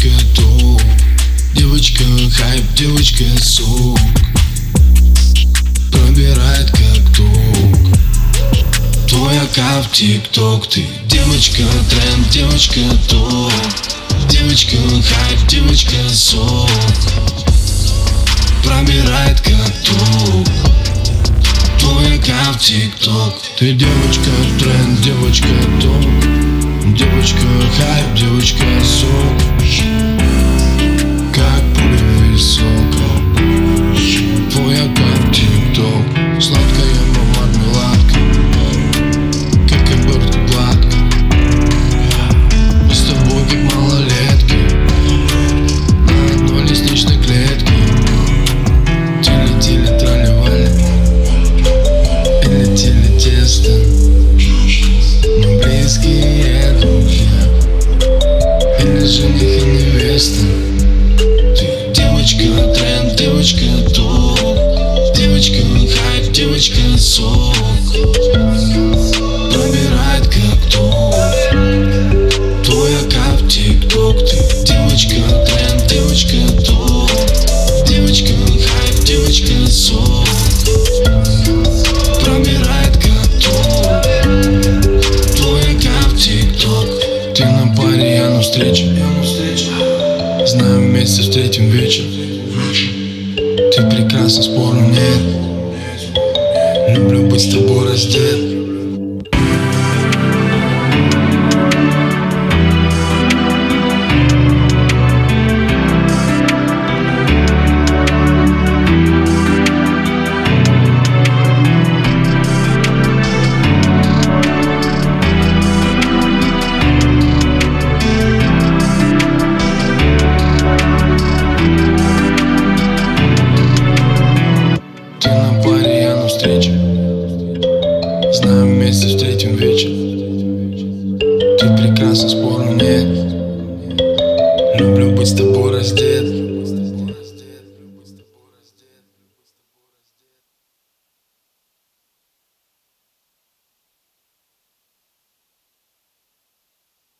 Девочка тук, девочка хайп, девочка сук Пробирает как тук Твой аккаунт в тик-ток Ты девочка тренд, девочка тук Девочка хайп, девочка сук Пробирает как тук Твой аккаунт в тик-ток Ты девочка тренд, девочка девочка сок Пробирает как Твой аккаунт в тик-ток Ты девочка тренд, девочка топ Девочка хайп, девочка сок Пробирает как Твой аккаунт в тик-ток. Ты на паре, я на встрече. Знаю, вместе встретим вечер с тобой раздет Давай вместе встретим вечер. Ты прекрасна, спору нет Люблю быть с тобой раздет.